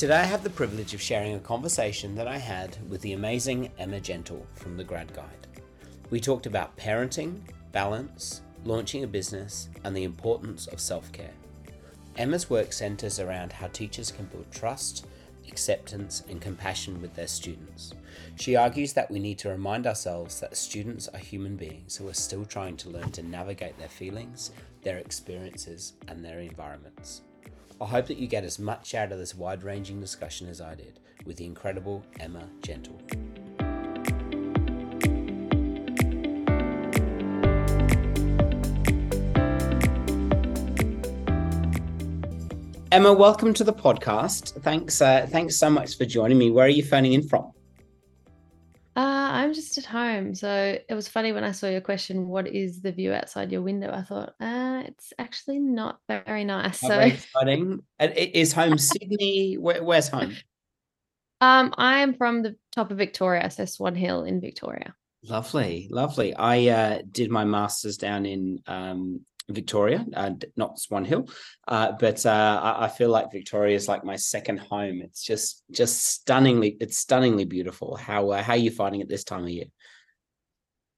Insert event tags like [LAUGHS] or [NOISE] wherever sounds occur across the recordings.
Today, I have the privilege of sharing a conversation that I had with the amazing Emma Gentle from the Grad Guide. We talked about parenting, balance, launching a business, and the importance of self care. Emma's work centers around how teachers can build trust, acceptance, and compassion with their students. She argues that we need to remind ourselves that students are human beings who are still trying to learn to navigate their feelings, their experiences, and their environments. I hope that you get as much out of this wide ranging discussion as I did with the incredible Emma Gentle. Emma, welcome to the podcast. Thanks, uh, thanks so much for joining me. Where are you phoning in from? Uh, I'm just at home. So it was funny when I saw your question, what is the view outside your window? I thought, uh, it's actually not very nice. Not so very exciting. Is home [LAUGHS] Sydney? Where, where's home? um, I am from the top of Victoria, so Swan Hill in Victoria. Lovely, lovely. I uh, did my masters down in um, Victoria, uh, not Swan Hill, uh, but uh, I, I feel like Victoria is like my second home. It's just, just stunningly, it's stunningly beautiful. How uh, how are you finding it this time of year?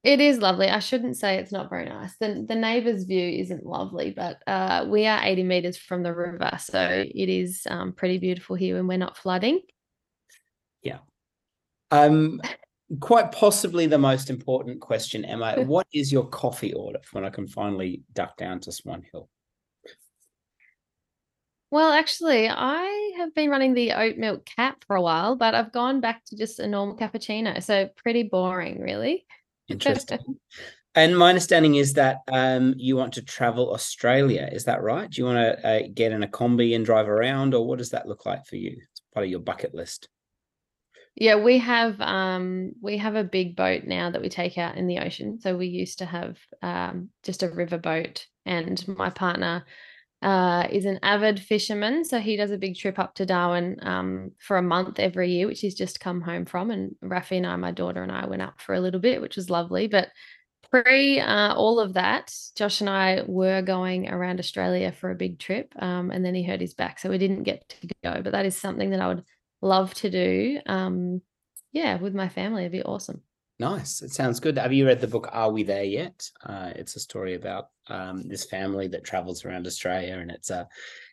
It is lovely. I shouldn't say it's not very nice. The the neighbour's view isn't lovely, but uh, we are 80 meters from the river, so it is um, pretty beautiful here when we're not flooding. Yeah. Um, quite possibly the most important question, Emma. [LAUGHS] What is your coffee order when I can finally duck down to Swan Hill? Well, actually, I have been running the oat milk cap for a while, but I've gone back to just a normal cappuccino. So pretty boring, really. Interesting. [LAUGHS] And my understanding is that um, you want to travel Australia. Is that right? Do you want to uh, get in a Kombi and drive around, or what does that look like for you? It's part of your bucket list. Yeah, we have um we have a big boat now that we take out in the ocean. So we used to have um just a river boat and my partner uh is an avid fisherman, so he does a big trip up to Darwin um for a month every year, which he's just come home from and Rafi and I, my daughter and I went up for a little bit, which was lovely, but pre uh, all of that, Josh and I were going around Australia for a big trip um and then he hurt his back, so we didn't get to go, but that is something that I would love to do. Um, yeah, with my family, it'd be awesome. Nice. It sounds good. Have you read the book Are We There Yet? Uh, it's a story about um, this family that travels around Australia, and it's a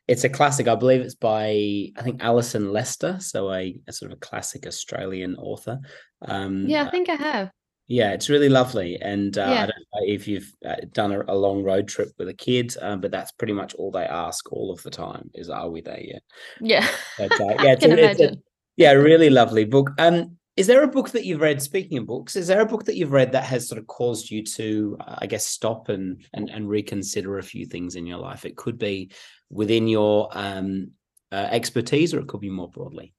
it's a classic. I believe it's by I think Alison Lester, so a, a sort of a classic Australian author. Um, Yeah, I think I have. Yeah, it's really lovely. And uh, I don't know if you've uh, done a, a long road trip with a kid, um, but that's pretty much all they ask all of the time is, "Are we there yet?" Yeah. But uh, [LAUGHS] yeah, it's can a, it's a yeah, really lovely book. Um, is there a book that you've read? Speaking of books, is there a book that you've read that has sort of caused you to, I guess, stop and and and reconsider a few things in your life? It could be within your um uh, expertise, or it could be more broadly.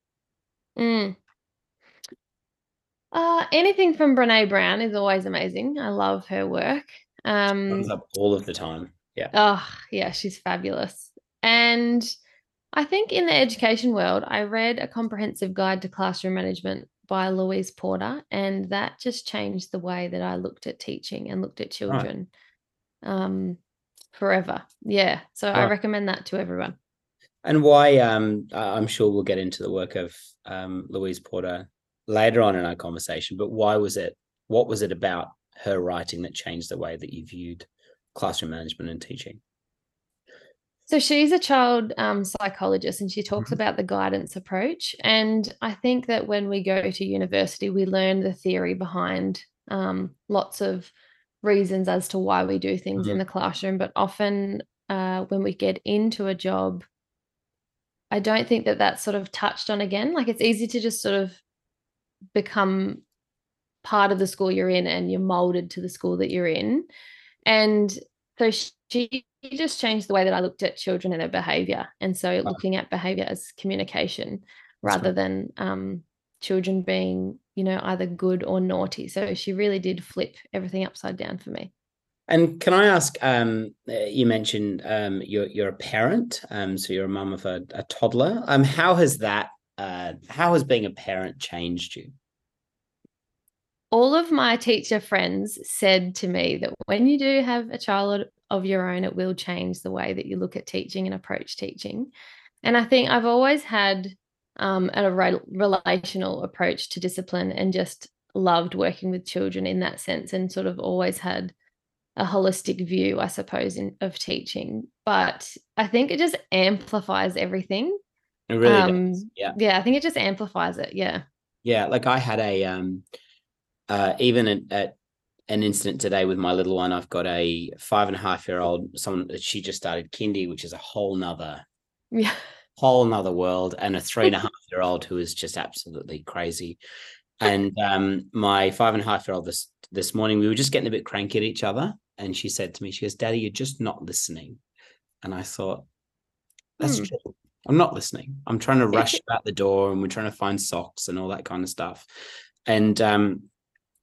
Mm. Uh, anything from Brene Brown is always amazing. I love her work. Um, Comes up all of the time. Yeah. Oh, yeah, she's fabulous. And I think in the education world, I read A Comprehensive Guide to Classroom Management by Louise Porter, and that just changed the way that I looked at teaching and looked at children um, forever. Yeah, so I recommend that to everyone. And why? Um, I'm sure we'll get into the work of um, Louise Porter later on in our conversation. But why was it? What was it about her writing that changed the way that you viewed classroom management and teaching? So she's a child um, psychologist and she talks Mhm. about the guidance approach. And I think that when we go to university, we learn the theory behind um, lots of reasons as to why we do things in the classroom. But often uh, when we get into a job, I don't think that that's sort of touched on again. Like it's easy to just sort of become part of the school you're in and you're molded to the school that you're in. And so she just changed the way that I looked at children and their behavior. And so looking at behavior as communication rather than um, children being, you know, either good or naughty. So she really did flip everything upside down for me. And can I ask? Um, uh, you mentioned um, you're you're a parent, um, so you're a mum of a, a, toddler. Um, how has that? Uh, how has being a parent changed you? All of my teacher friends said to me that when you do have a child of your own, it will change the way that you look at teaching and approach teaching. And I think I've always had um, a re- relational approach to discipline and just loved working with children in that sense and sort of always had a holistic view, I suppose, in, of teaching. But I think it just amplifies everything. It really um, does. Yeah. Yeah. I think it just amplifies it. Yeah. Yeah. Like I had a, um, uh, even at, at an incident today with my little one, I've got a five and a half year old, someone that she just started kindy, which is a whole nother, yeah, whole nother world, and a three and a [LAUGHS] half year old who is just absolutely crazy. And um, my five and a half year old this this morning, we were just getting a bit cranky at each other. And she said to me, she goes, Daddy, you're just not listening. And I thought, that's hmm. true. I'm not listening. I'm trying to [LAUGHS] rush out the door and we're trying to find socks and all that kind of stuff. And um,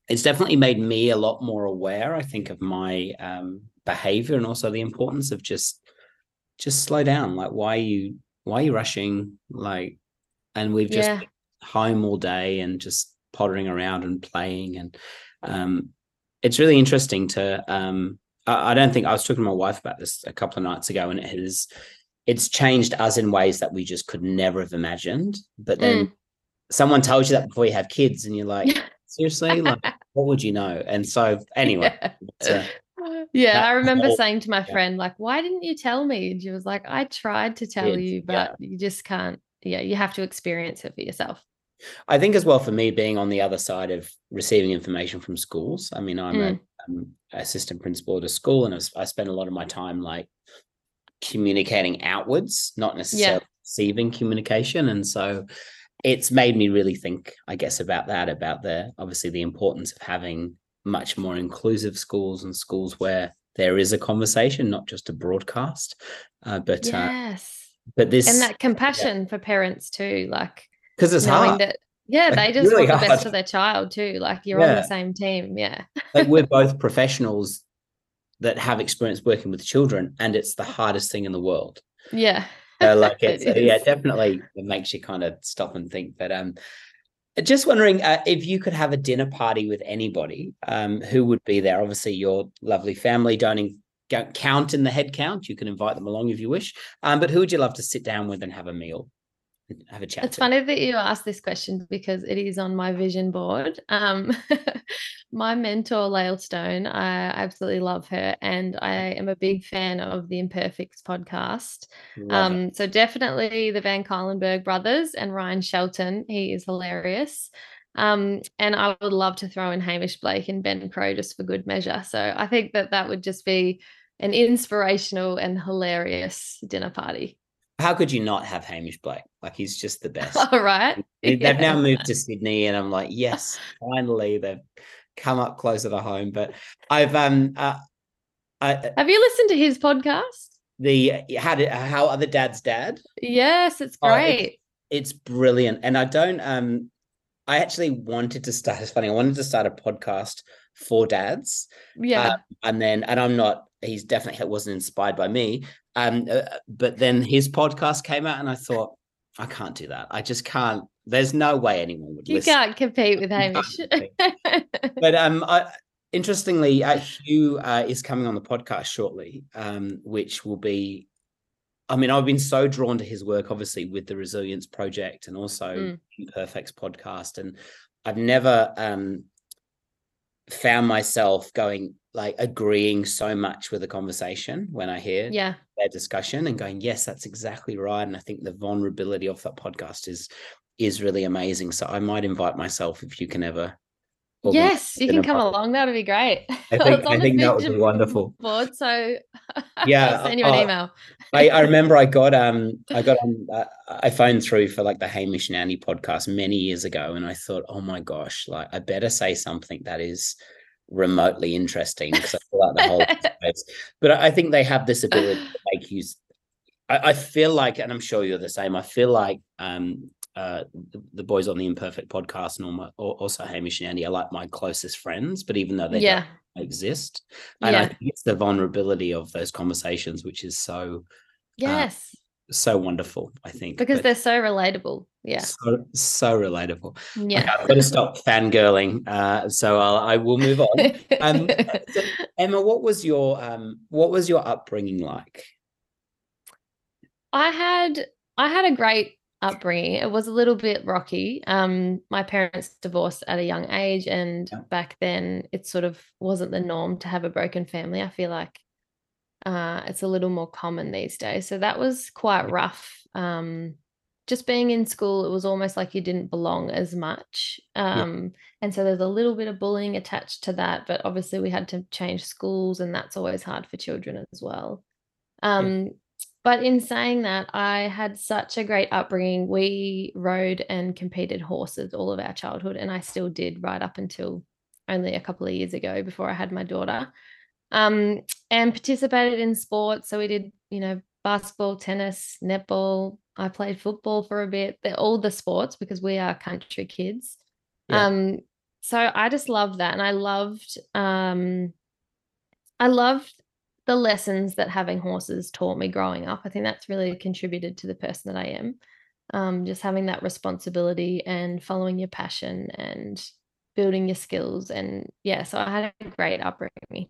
it's definitely made me a lot more aware, I think, of my um, behavior and also the importance of just just slow down. Like, why are you why are you rushing? Like, and we've just yeah. home all day and just pottering around and playing and um, it's really interesting to um, I, I, don't think I was talking to my wife about this a couple of nights ago and it has it's changed us in ways that we just could never have imagined but then mm. someone tells you that before you have kids and you're like [LAUGHS] seriously like what would you know and so anyway yeah, uh, yeah i remember whole, saying to my yeah. friend like why didn't you tell me and she was like i tried to tell you but yeah. you just can't yeah you have to experience it for yourself I think as well for me being on the other side of receiving information from schools. I mean, I'm mm. a, assistant principal at a school, and I spend a lot of my time like communicating outwards, not necessarily yeah. receiving communication. And so it's made me really think, I guess, about that, about the obviously the importance of having much more inclusive schools and schools where there is a conversation, not just a broadcast. Uh, but uh, yes, uh, but this and that compassion yeah. for parents too, like because it's hard. That, yeah, they just really want the best for their child too. Like you're yeah. on the same team. Yeah. like we're [LAUGHS] both professionals that have experience working with children, and it's the hardest thing in the world. Yeah. So like [LAUGHS] it's it yeah, definitely it makes you kind of stop and think. But um just wondering uh, if you could have a dinner party with anybody, um, who would be there? Obviously, your lovely family. Don't, in, don't count in the head count. You can invite them along if you wish. Um, but who would you love to sit down with and have a meal? Have a chat. It's funny that you asked this question because it is on my vision board. Um, [LAUGHS] my mentor, Lael Stone, I absolutely love her, and I am a big fan of the Imperfects podcast. Um, so definitely the Van Cuylenburg brothers and Ryan Shelton. He is hilarious. Um, and I would love to throw in Hamish Blake and Ben Crowe just for good measure. So I think that that would just be an inspirational and hilarious dinner party how could you not have Hamish Blake? Like he's just the best. [LAUGHS] All right. They've yeah. now moved to Sydney, and I'm like, yes, finally they've come up closer to home. But I've um, uh, I, uh, have you listened to his podcast? The how did how other dad's dad? Yes, it's great. Oh, it's, it's brilliant, and I don't um, I actually wanted to start. It's funny. I wanted to start a podcast for dads. Yeah, uh, and then and I'm not. He's definitely wasn't inspired by me. Um, uh, but then his podcast came out, and I thought, I can't do that. I just can't. There's no way anyone would. You listen. can't compete with Hamish. but um, I, interestingly, uh, Hugh uh, is coming on the podcast shortly, um, which will be. I mean, I've been so drawn to his work, obviously, with the Resilience Project and also mm. Perfects podcast, and I've never um, found myself going like agreeing so much with the conversation when I hear yeah their discussion and going, yes, that's exactly right. And I think the vulnerability of that podcast is is really amazing. So I might invite myself if you can ever. Yes, you can come along. That would be great. I [LAUGHS] think, I think that would be wonderful. Board, so [LAUGHS] yeah, send you an uh, email. I, I remember I got [LAUGHS] um I got on uh, I phoned through for like the Hamish and Andy podcast many years ago, and I thought, oh my gosh, like I better say something that is remotely interesting because I feel like the whole space. But I think they have this ability to make you. I, I, feel like, and I'm sure you're the same. I feel like um, uh, the, the, boys on the Imperfect podcast, and my, also Hamish and Andy, are like my closest friends. But even though they yeah. don't exist, and yeah. I think it's the vulnerability of those conversations, which is so yes. Uh, so wonderful, I think. Because but they're so relatable. Yeah. So, so relatable. Yeah. Okay, I've got to stop fangirling. Uh, so I'll, I will move on. Um, so [LAUGHS] Emma, what was your um, what was your upbringing like? I had I had a great upbringing. It was a little bit rocky. Um, my parents divorced at a young age, and yeah. back then it sort of wasn't the norm to have a broken family. I feel like uh, it's a little more common these days. So that was quite rough. Um, just being in school, it was almost like you didn't belong as much. Um, yeah. And so there's a little bit of bullying attached to that. But obviously, we had to change schools, and that's always hard for children as well. Um, yeah. But in saying that, I had such a great upbringing. We rode and competed horses all of our childhood, and I still did right up until only a couple of years ago before I had my daughter um, and participated in sports. So we did, you know, basketball, tennis, netball. I played football for a bit. They're all the sports because we are country kids. Yeah. Um, so I just loved that, and I loved, um, I loved the lessons that having horses taught me growing up. I think that's really contributed to the person that I am. Um, just having that responsibility and following your passion and building your skills, and yeah, so I had a great upbringing.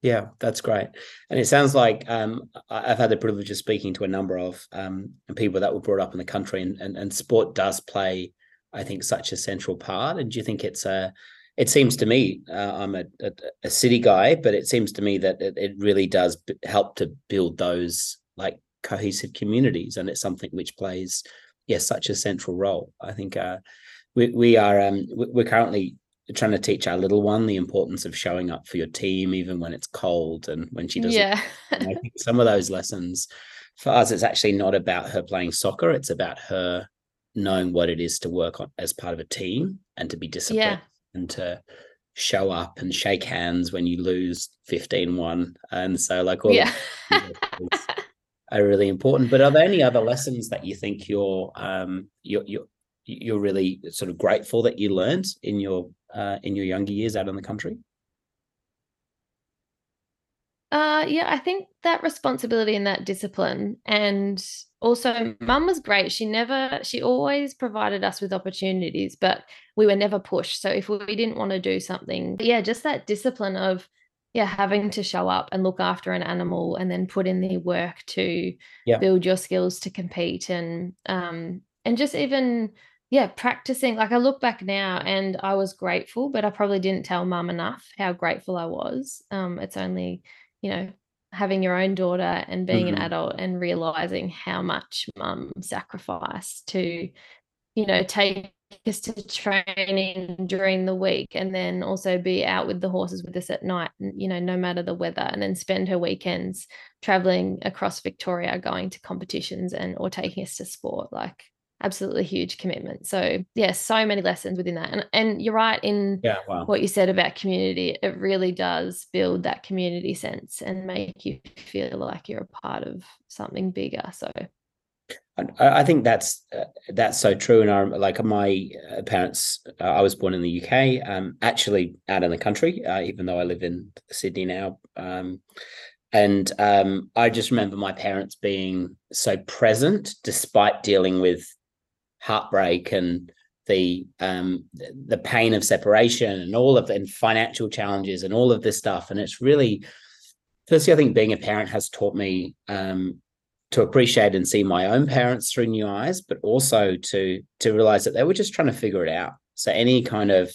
Yeah, that's great. And it sounds like um, I've had the privilege of speaking to a number of um, people that were brought up in the country, and, and, and sport does play, I think, such a central part. And do you think it's a it seems to me uh, I'm a, a, a, city guy, but it seems to me that it, it really does b- help to build those like cohesive communities, and it's something which plays yes such a central role. I think uh, we we are um, we're currently trying to teach our little one the importance of showing up for your team even when it's cold and when she doesn't yeah i think some of those lessons for us it's actually not about her playing soccer it's about her knowing what it is to work on as part of a team and to be disciplined yeah. And to show up and shake hands when you lose 15-1 and so like all yeah. are really important but are there any other lessons that you think you're um you're, you're you're really sort of grateful that you learned in your uh, in your younger years out in the country? Uh, yeah, I think that responsibility and that discipline, and also, mum was great. She never, she always provided us with opportunities, but we were never pushed. So if we didn't want to do something, yeah, just that discipline of, yeah, having to show up and look after an animal, and then put in the work to yeah. build your skills to compete, and um, and just even yeah, practicing. Like I look back now and I was grateful, but I probably didn't tell mum enough how grateful I was. Um, it's only, you know, having your own daughter and being mm-hmm. an adult and realizing how much mum sacrificed to, you know, take us to training during the week and then also be out with the horses with us at night, you know, no matter the weather, and then spend her weekends traveling across Victoria, going to competitions and or taking us to sport. Like absolutely huge commitment. So yeah, so many lessons within that. And and you're right in yeah, wow. what you said about community. It really does build that community sense and make you feel like you're a part of something bigger. So I, think that's uh, that's so true. And I, like my uh, parents, uh, I was born in the UK, um, actually out in the country, uh, even though I live in Sydney now. Um, and um, I just remember my parents being so present despite dealing with heartbreak and the um the pain of separation and all of the and financial challenges and all of this stuff. And it's really firstly i think being a parent has taught me um to appreciate and see my own parents through new eyes but also to to realize that they were just trying to figure it out. So any kind of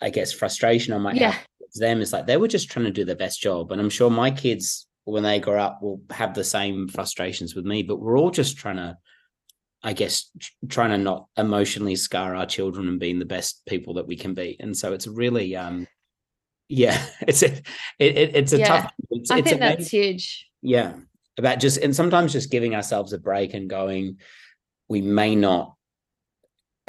i guess frustration on my yeah. them is like they were just trying to do the best job. And i'm sure my kids when they grow up will have the same frustrations with me but we're all just trying to I guess trying to not emotionally scar our children and being the best people that we can be. And so it's really, um, yeah, [LAUGHS] it's a, it, it's a yeah. tough. It's, I it's think that's huge. Yeah, about just and sometimes just giving ourselves a break and going. We may not.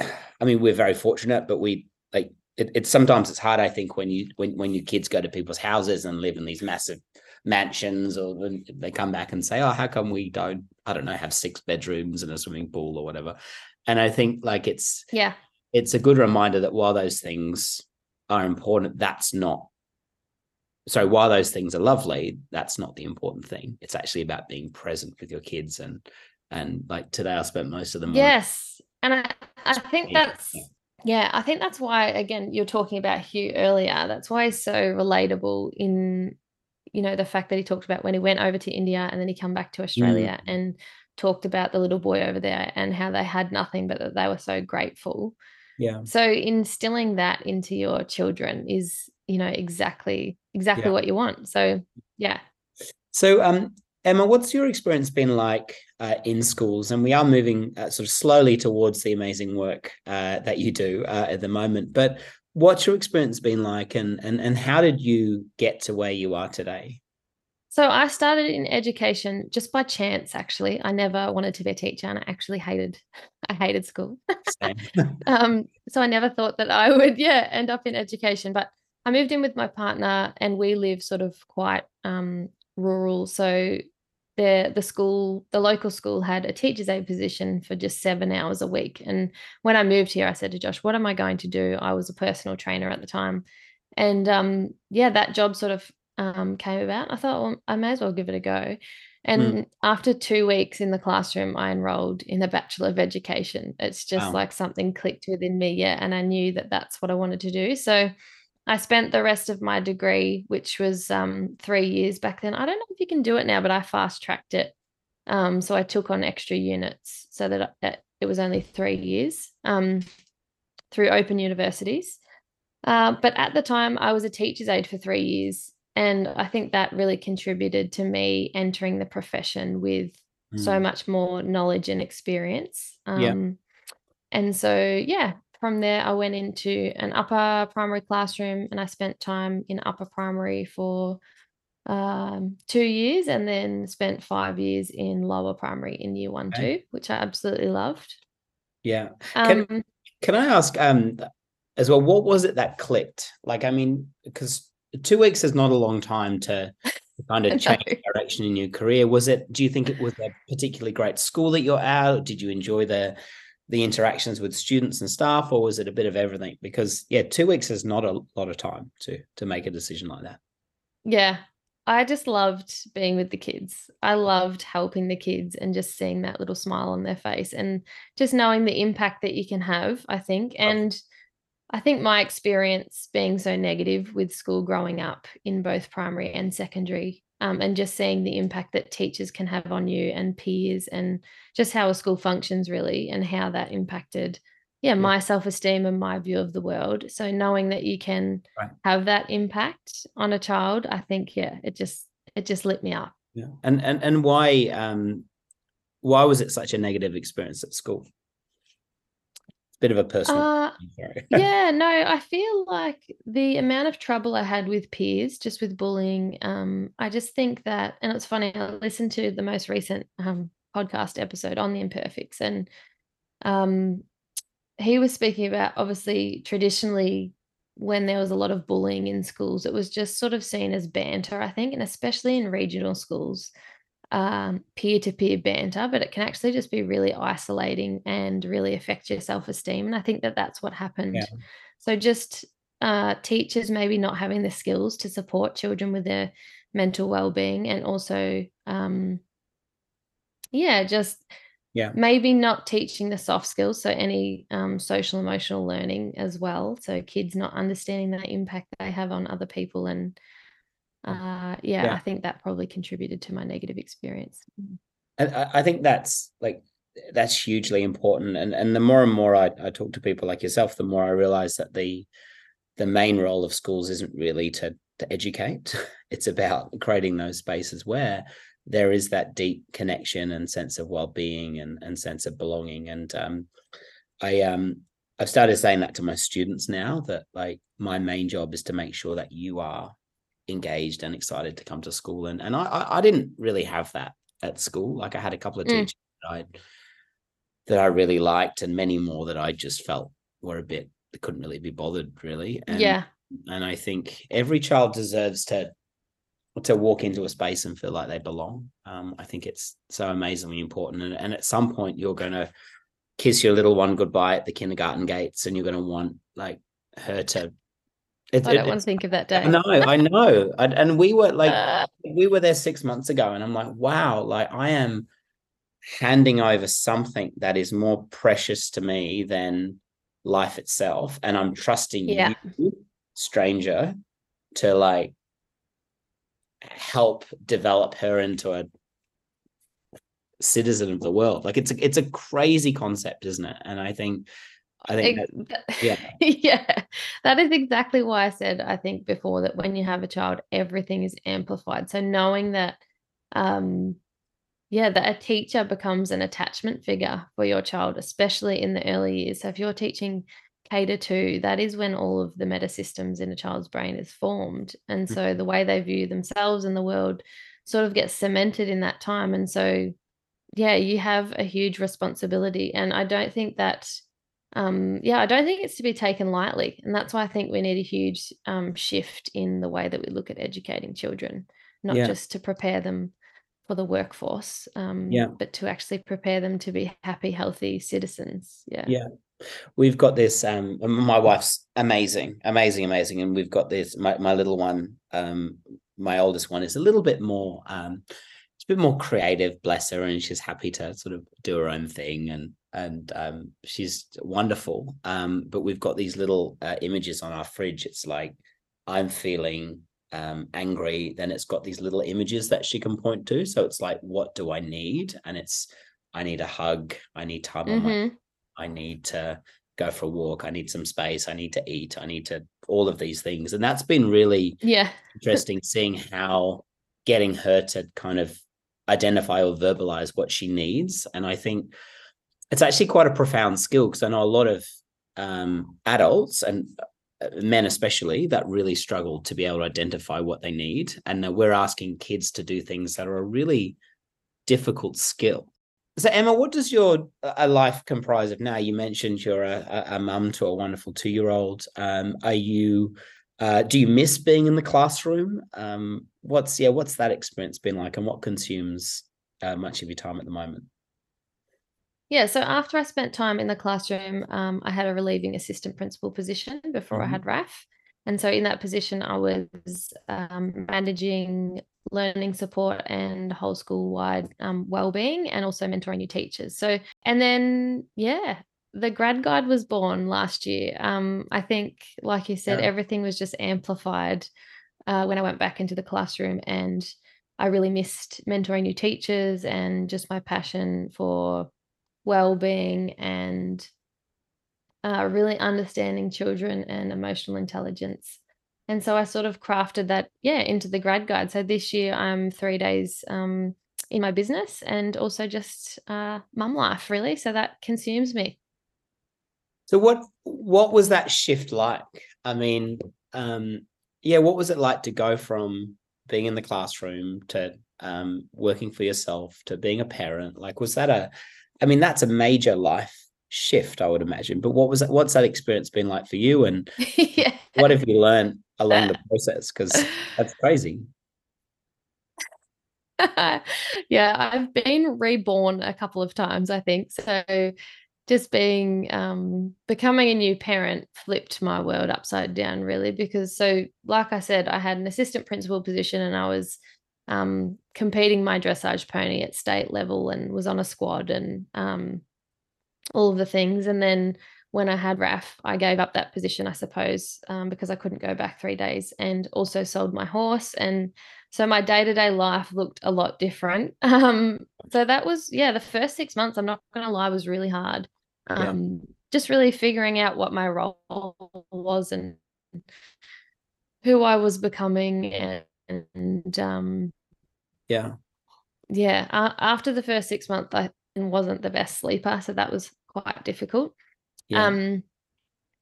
[SIGHS] I mean, we're very fortunate, but we like it, it's sometimes it's hard. I think when you when when your kids go to people's houses and live in these massive mansions, or they come back and say, "Oh, how come we don't? I don't know, have six bedrooms and a swimming pool or whatever." And I think like it's yeah, it's a good reminder that while those things are important, that's not so while those things are lovely, that's not the important thing. It's actually about being present with your kids and and like today I spent most of the morning. Yes. And I, I think that's yeah, I think that's why again you're talking about Hugh earlier. That's why he's so relatable in you know the fact that he talked about when he went over to India and then he come back to Australia mm. and talked about the little boy over there and how they had nothing but that they were so grateful. Yeah. So instilling that into your children is, you know, exactly exactly yeah. what you want. So yeah. So um Emma, what's your experience been like uh, in schools? And we are moving uh, sort of slowly towards the amazing work uh, that you do uh, at the moment. But what's your experience been like, and and and how did you get to where you are today? So I started in education just by chance. Actually, I never wanted to be a teacher, and I actually hated I hated school. [LAUGHS] um, so I never thought that I would, yeah, end up in education. But I moved in with my partner, and we live sort of quite um, rural. So the the school the local school had a teacher's aide position for just seven hours a week. And when i moved here i said to josh what am i going to do? I was a personal trainer at the time. And um, yeah that job sort of um, came about. I thought well, i may as well give it a go. And mm. after two weeks in the classroom i enrolled in a bachelor of education. It's just wow. like something clicked within me yeah and i knew that that's what i wanted to do. So I spent the rest of my degree, which was um, three years back then. I don't know if you can do it now, but I fast tracked it. Um, so I took on extra units so that it was only three years um, through open universities. Uh, but at the time, I was a teacher's aide for three years. And I think that really contributed to me entering the profession with mm. so much more knowledge and experience. yeah. Um, and so, yeah, from there, I went into an upper primary classroom and I spent time in upper primary for um, two years and then spent five years in lower primary in year one, okay. two, which I absolutely loved. Yeah. Can, um, can I ask um, as well, what was it that clicked? Like, I mean, because two weeks is not a long time to kind of [LAUGHS] change no. direction in your career. Was it, do you think it was a particularly great school that you're at? Did you enjoy the the interactions with students and staff, or was it a bit of everything? Because yeah, two weeks is not a lot of time to to make a decision like that. Yeah, I just loved being with the kids. I loved helping the kids and just seeing that little smile on their face and just knowing the impact that you can have, I think. And I think my experience being so negative with school growing up in both primary and secondary um, and just seeing the impact that teachers can have on you and peers and just how a school functions really and how that impacted yeah, my self-esteem and my view of the world. So knowing that you can right. have that impact on a child i think yeah it just it just lit me up. Yeah. And and and why um why was it such a negative experience at school bit of a personal uh, [LAUGHS] yeah no i feel like the amount of trouble i had with peers just with bullying um i just think that and it's funny i listened to the most recent um podcast episode on the imperfects and um he was speaking about obviously traditionally when there was a lot of bullying in schools it was just sort of seen as banter i think and especially in regional schools um, peer-to-peer banter but it can actually just be really isolating and really affect your self-esteem and i think that that's what happened yeah. so just uh, teachers maybe not having the skills to support children with their mental well-being and also um, yeah just yeah maybe not teaching the soft skills so any um, social emotional learning as well so kids not understanding the impact they have on other people and uh, yeah, yeah, I think that probably contributed to my negative experience. Mm. And I think that's like that's hugely important. And and the more and more I, I talk to people like yourself, the more I realize that the the main role of schools isn't really to to educate. [LAUGHS] It's about creating those spaces where there is that deep connection and sense of well-being and, and sense of belonging. And um, I um I've started saying that to my students now that like my main job is to make sure that you are engaged and excited to come to school. And and I I didn't really have that at school. Like I had a couple of mm. teachers that I that I really liked, and many more that I just felt were a bit couldn't really be bothered really. And, yeah. And I think every child deserves to to walk into a space and feel like they belong. Um, I think it's so amazingly important. And, and at some point, you're going to kiss your little one goodbye at the kindergarten gates, and you're going to want like her to. I don't it, want to think of that day. No, I know. I, and we were like, uh, we were there six months ago, and I'm like, wow, like I am handing over something that is more precious to me than life itself and i'm trusting yeah. you stranger to like help develop her into a citizen of the world like it's a it's a crazy concept isn't it and i think i think that, yeah [LAUGHS] yeah that is exactly why i said i think before that when you have a child everything is amplified so knowing that um yeah, that a teacher becomes an attachment figure for your child, especially in the early years. So if you're teaching K to two, that is when all of the meta systems in a child's brain is formed. And mm. so the way they view themselves and the world sort of gets cemented in that time. And so, yeah, you have a huge responsibility. And I don't think that, um, yeah, I don't think it's to be taken lightly. And that's why I think we need a huge um, shift in the way that we look at educating children, not yeah. just to prepare them for the workforce um, yeah but to actually prepare them to be happy healthy citizens yeah yeah we've got this um my wife's amazing amazing amazing and we've got this my, my little one um my oldest one is a little bit more um it's a bit more creative bless her and she's happy to sort of do her own thing and and um she's wonderful um but we've got these little uh, images on our fridge it's like i'm feeling um, angry, then it's got these little images that she can point to. So it's like, what do I need? And it's, I need a hug. I need time mm-hmm. on my, I need to go for a walk. I need some space. I need to eat. I need to, all of these things. And that's been really yeah interesting seeing how getting her to kind of identify or verbalize what she needs. And I think it's actually quite a profound skill because I know a lot of um, adults and men especially that really struggle to be able to identify what they need and we're asking kids to do things that are a really difficult skill. So emma what does your uh, life comprise of now? You mentioned you're a, a mum to a wonderful two-year-old. Um, are you uh, do you miss being in the classroom? Um, what's yeah what's that experience been like and what consumes uh, much of your time at the moment yeah, so after I spent time in the classroom, um, I had a relieving assistant principal position before mm-hmm. I had Raf. And so in that position, I was um, managing learning support and whole school wide um, well-being and also mentoring new teachers. So, and then, yeah, the grad guide was born last year. Um, I think, like you said, yeah. everything was just amplified uh, when I went back into the classroom and I really missed mentoring new teachers and just my passion for well-being and uh, really understanding children and emotional intelligence. And so i sort of crafted that yeah into the grad guide. So this year i'm three days um, in my business and also just uh, mum life really. So that consumes me. So what what was that shift like? I mean um yeah what was it like to go from being in the classroom to um, working for yourself to being a parent? Like was that a I mean, that's a major life shift, I would imagine. But what was that, what's that experience been like for you? And [LAUGHS] yeah. what have you learned along the process? Because [LAUGHS] that's crazy. [LAUGHS] yeah, I've been reborn a couple of times, I think. So just being um becoming a new parent flipped my world upside down really because so like I said, I had an assistant principal position and I was um, competing my dressage pony at state level and was on a squad and um, all of the things. And then when I had Raf, I gave up that position, I suppose, um, because I couldn't go back three days and also sold my horse. And so my day to day life looked a lot different. [LAUGHS] Um, so that was, yeah, the first six months, I'm not going to lie, was really hard. Yeah. Um, just really figuring out what my role was and who I was becoming and, and um, yeah yeah uh, after the first six months i wasn't the best sleeper so that was quite difficult yeah. um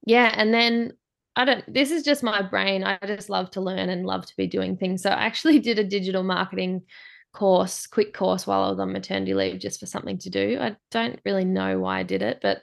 yeah and then i don't this is just my brain i just love to learn and love to be doing things so i actually [LAUGHS] did a digital marketing course quick course while i was on maternity leave just for something to do i don't really know why i did it but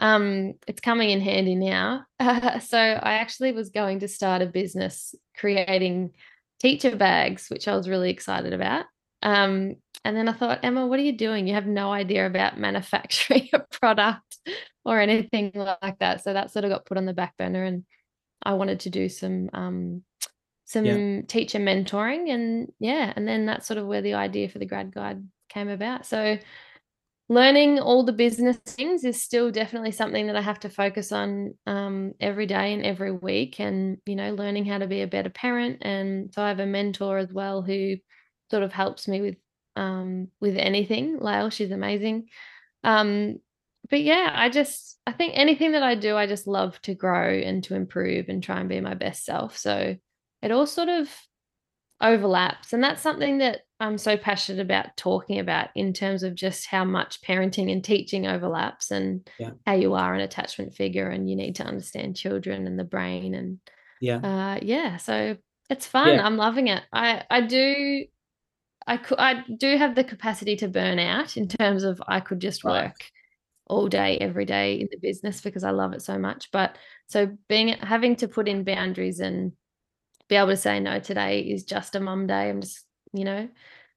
um, it's coming in handy now. Uh, [LAUGHS] so I actually was going to start a business creating teacher bags, which I was really excited about. Um, and then I thought, Emma, what are you doing? You have no idea about manufacturing [LAUGHS] a product or anything like that. So that sort of got put on the back burner, and I wanted to do some um, some yeah. teacher mentoring, and yeah, and then that's sort of where the idea for the grad guide came about. So learning all the business things is still definitely something that I have to focus on um, every day and every week. And, you know, learning how to be a better parent. And so I have a mentor as well who sort of helps me with um, with anything. Lael, she's amazing. Um, but yeah, I just I think anything that I do, I just love to grow and to improve and try and be my best self. So it all sort of overlaps. And that's something that I'm so passionate about talking about in terms of just how much parenting and teaching overlaps and yeah. how you are an attachment figure and you need to understand children and the brain and yeah. Uh, yeah. So it's fun. Yeah. I'm loving it. I, I do I could I do have the capacity to burn out in terms of I could just work right. all day every day in the business because I love it so much. But so being having to put in boundaries and be able to say no today is just a mum day. I'm just, you know,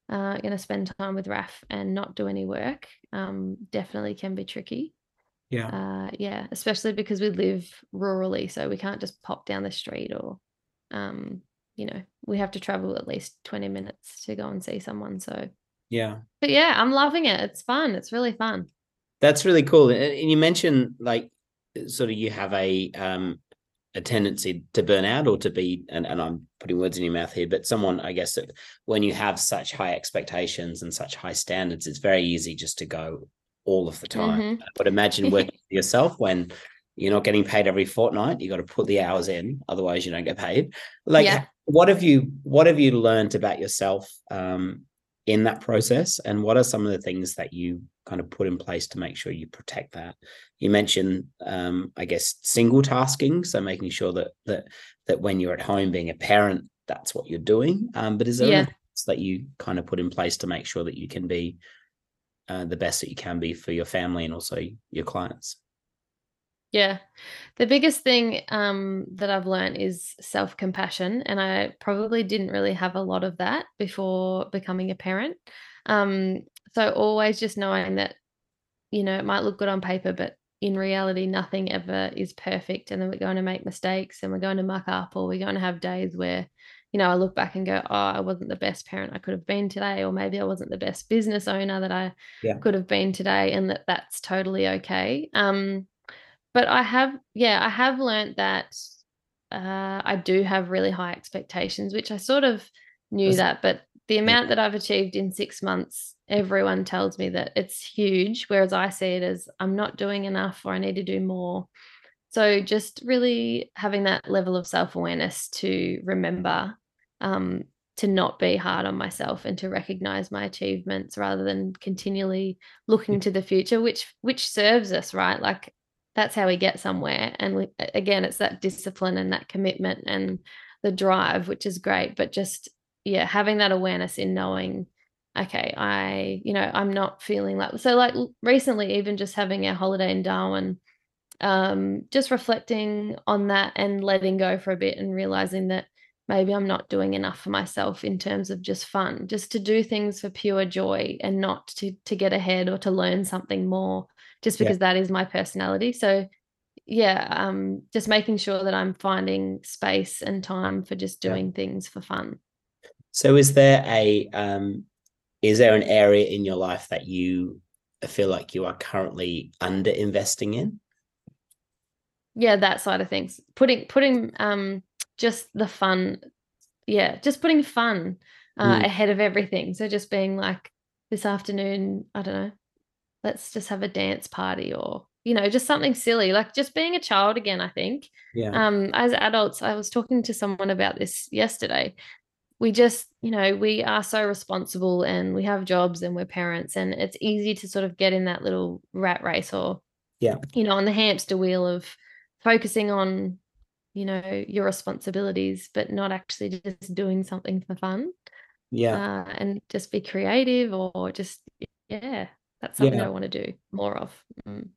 uh, going to spend time with Raf and not do any work. Um, definitely can be tricky. Yeah. Uh, yeah, especially because we live rurally, so we can't just pop down the street or, um, you know, we have to travel at least 20 minutes to go and see someone. So, yeah. But yeah, I'm loving it. It's fun. It's really fun. That's really cool. And you mentioned like sort of you have a um a tendency to burn out or to be and, and i'm putting words in your mouth here but someone i guess that when you have such high expectations and such high standards it's very easy just to go all of the time mm-hmm. but imagine working [LAUGHS] for yourself when you're not getting paid every fortnight you got to put the hours in otherwise you don't get paid like yeah. what have you what have you learned about yourself um, in that process? And what are some of the things that you kind of put in place to make sure you protect that? You mentioned um, i guess single tasking so making sure that that that when you're at home being a parent that's what you're doing. Um, but is there yeah. that you kind of put in place to make sure that you can be uh, the best that you can be for your family and also your clients yeah. The biggest thing um, that I've learned is self compassion. And I probably didn't really have a lot of that before becoming a parent. Um, so always just knowing that, you know, it might look good on paper, but in reality, nothing ever is perfect. And then we're going to make mistakes and we're going to muck up, or we're going to have days where, you know, I look back and go, oh, I wasn't the best parent I could have been today, or maybe I wasn't the best business owner that I yeah. could have been today, and that that's totally okay. Um, but I have, yeah, I have learned that uh, I do have really high expectations, which I sort of knew That's, that, but the amount yeah. that I've achieved in six months, everyone tells me that it's huge, whereas I see it as I'm not doing enough or I need to do more. So just really having that level of self awareness to remember um, to not be hard on myself and to recognize my achievements rather than continually looking to the future, which which serves us, right? Like that's how we get somewhere. And we, again it's that discipline and that commitment and the drive which is great but just yeah having that awareness in knowing okay i you know i'm not feeling like so like recently even just having a holiday in darwin um just reflecting on that and letting go for a bit and realizing that maybe i'm not doing enough for myself in terms of just fun just to do things for pure joy and not to to get ahead or to learn something more just because yeah. that is my personality. So yeah, um, just making sure that I'm finding space and time for just doing yeah. things for fun. So is there a um is there an area in your life that you feel like you are currently under investing in? Yeah, that side of things. Putting putting um just the fun, yeah, just putting fun uh, mm. ahead of everything. So just being like this afternoon, I don't know, let's just have a dance party or you know just something silly like just being a child again i think. Yeah. Um as adults i was talking to someone about this yesterday. We just you know we are so responsible and we have jobs and we're parents and it's easy to sort of get in that little rat race or yeah. you know on the hamster wheel of focusing on you know your responsibilities but not actually just doing something for fun yeah. uh, and just be creative or just yeah that's something yeah. I want to do more of. Mm.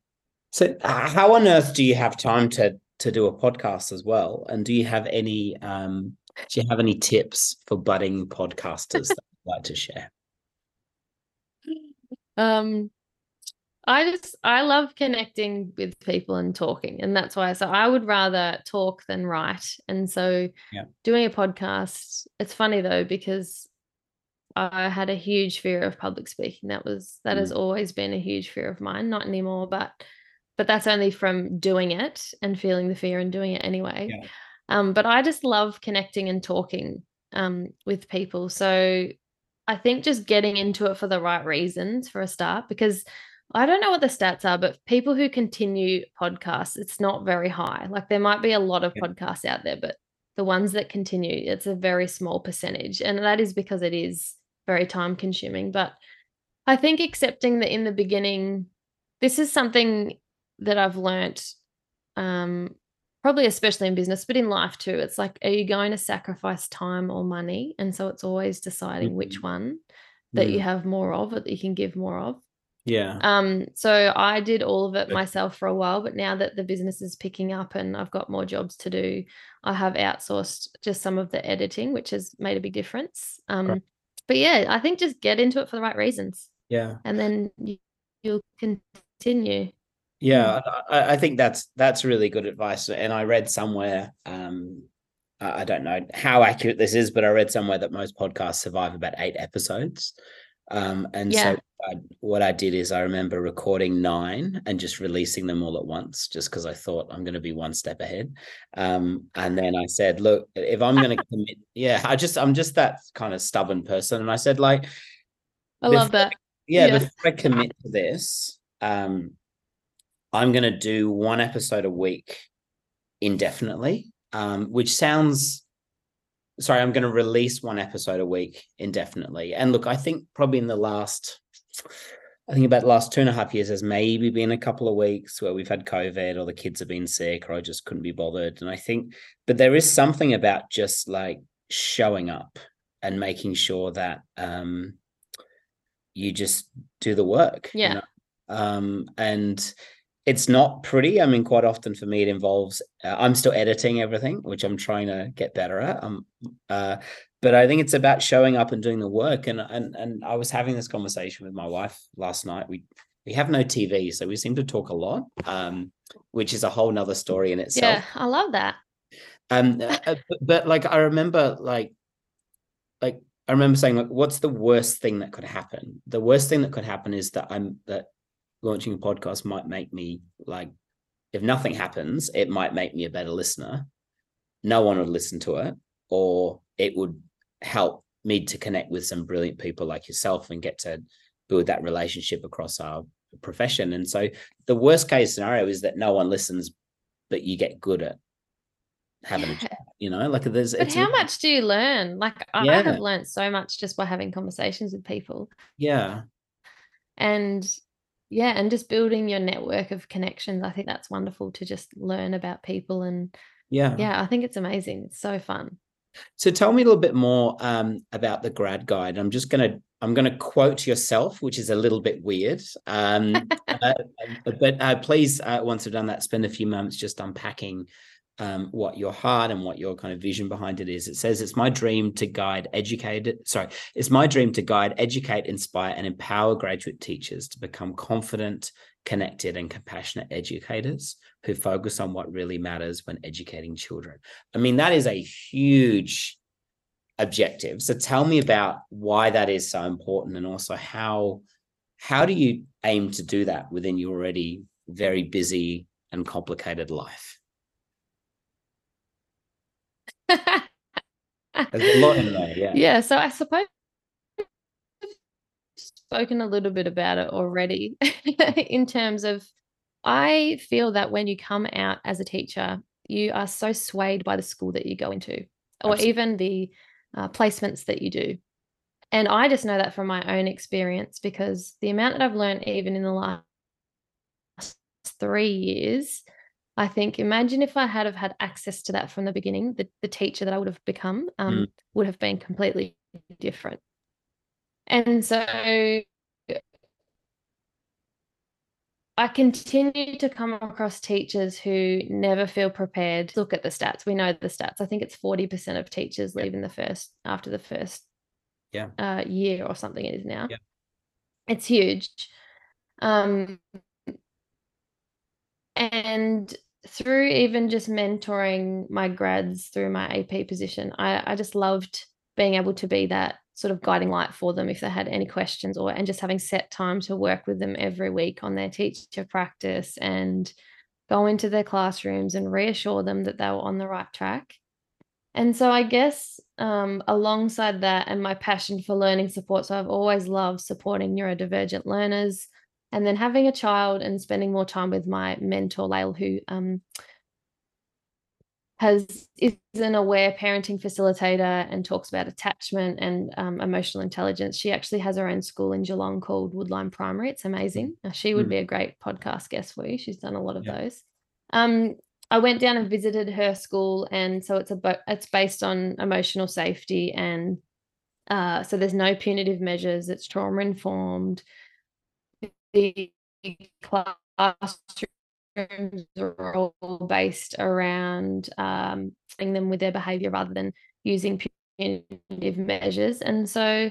So, how on earth do you have time to to do a podcast as well? And do you have any um, do you have any tips for budding podcasters that you'd like to share? [GASPS] Um, I just I love connecting with people and talking, and that's why. So I would rather talk than write, and so Yeah. doing a podcast. It's funny though because I had a huge fear of public speaking. That was that has always been a huge fear of mine. Not anymore, but but that's only from doing it and feeling the fear and doing it anyway. Yeah. Um, but I just love connecting and talking um, with people. So I think just getting into it for the right reasons for a start, because I don't know what the stats are, but people who continue podcasts, it's not very high. Like there might be a lot of Yeah. podcasts out there, but the ones that continue, it's a very small percentage. And that is because it is very time consuming. But I think accepting that in the beginning, this is something that I've learnt, um, probably especially in business, but in life too. It's like, are you going to sacrifice time or money? And so it's always deciding which Mhm. one that you Mm. have more of or that you can give more of. Yeah. Um, so I did all of it myself for a while, but now that the business is picking up and I've got more jobs to do, I have outsourced just some of the editing, which has made a big difference. Um, but yeah, I think just get into it for the right reasons, Yeah. and then you, you'll continue. Yeah, I, I think that's that's really good advice. And I read somewhere, um, I I don't know how accurate this is, but I read somewhere that most podcasts survive about eight episodes. Um, and Yeah. so I, what I did is I remember recording nine and just releasing them all at once, just because I thought I'm going to be one step ahead. Um, and then I said, look, if I'm going [LAUGHS] to commit, yeah, I just I'm just that kind of stubborn person, and I said like, I love that. yeah, Yeah. before I commit to this, um, I'm going to do one episode a week indefinitely, um, which sounds. Sorry, I'm going to release one episode a week indefinitely. And look, I think probably in the last, I think about the last two and a half years, there's maybe been a couple of weeks where we've had COVID or the kids have been sick or I just couldn't be bothered. And I think, but there is something about just like showing up and making sure that um, you just do the work. you Yeah. know? Um, and it's not pretty. I mean, quite often for me, it involves uh, I'm still editing everything, which I'm trying to get better at. Um, uh, but I think it's about showing up and doing the work. And and and I was having this conversation with my wife last night. We we have no TV, so we seem to talk a lot, um, which is a whole nother story in itself. Yeah, I love that. Um, uh, uh, but, but like I remember, like, like I remember saying, like, what's the worst thing that could happen? The worst thing that could happen is that I'm that launching a podcast might make me like, if nothing happens, it might make me a better listener. No one would listen to it, or it would help me to connect with some brilliant people like yourself and get to build that relationship across our profession. And so, the worst case scenario is that no one listens, but you get good at having a Yeah. chat. You know, like there's. But it's how much do you learn? Like I Yeah. have learned so much just by having conversations with people. Yeah, and yeah and just building your network of connections i think that's wonderful to just learn about people and yeah, yeah i think it's amazing it's so fun So tell me a little bit more um, about the grad guide. I'm just gonna I'm gonna quote yourself, which is a little bit weird. Um, [LAUGHS] uh, but uh, please, uh, once I've done that, spend a few moments just unpacking um, what your heart and what your kind of vision behind it is. It says it's my dream to guide educate. Sorry, it's my dream to guide, educate, inspire, and empower graduate teachers to become confident, connected, and compassionate educators who focus on what really matters when educating children. I mean, that is a huge objective. So tell me about why that is so important and also how how do you aim to do that within your already very busy and complicated life? [LAUGHS] There's a lot in there, yeah. yeah so i suppose spoken a little bit about it already [LAUGHS] [LAUGHS] in terms of i feel that when you come out as a teacher you are so swayed by the school that you go into or Absolutely. even the uh, placements that you do. And i just know that from my own experience because the amount that i've learned even in the last three years i think imagine if i had have had access to that from the beginning the, the teacher that i would have become um, would have been completely different and so I continue to come across teachers who never feel prepared. Look at the stats. We know the stats. I think it's 40% of teachers leave in the first after the first yeah. uh, year or something it is now. Yeah. It's huge. Um, and through even just mentoring my grads through my AP position, I, I just loved being able to be that sort of guiding light for them if they had any questions or and just having set time to work with them every week on their teacher practice and go into their classrooms and reassure them that they were on the right track. And so I guess um, alongside that and my passion for learning support, so I've always loved supporting neurodivergent learners. And then having a child and spending more time with my mentor, Lael, who um, has is an aware parenting facilitator and talks about attachment and um, emotional intelligence. She actually has her own school in Geelong called Woodline Primary. It's amazing. Now, she would mm. be a great podcast guest for you. She's done a lot of yeah. those. Um, I went down and visited her school, and so it's a it's based on emotional safety, and uh, so there's no punitive measures. It's trauma informed. The classroom are all based around um, them with their behavior rather than using punitive measures. And so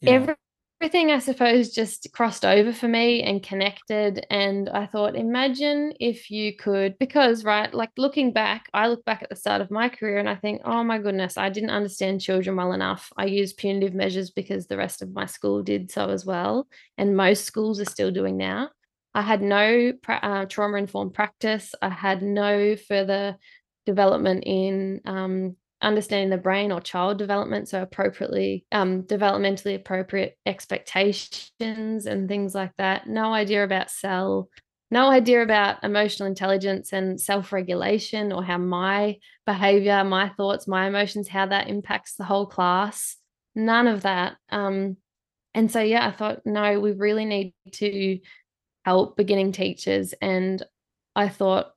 yeah. everything, I suppose, just crossed over for me and connected. And I thought, imagine if you could, because, right, like looking back, I look back at the start of my career and I think, oh my goodness, I didn't understand children well enough. I used punitive measures because the rest of my school did so as well. And most schools are still doing now. I had no uh, trauma informed practice. I had no further development in um, understanding the brain or child development, so appropriately um, developmentally appropriate expectations and things like that. No idea about SEL, no idea about emotional intelligence and self regulation or how my behavior, my thoughts, my emotions, how that impacts the whole class. None of that. Um, and so, yeah, I thought, no, we really need to help beginning teachers. And I thought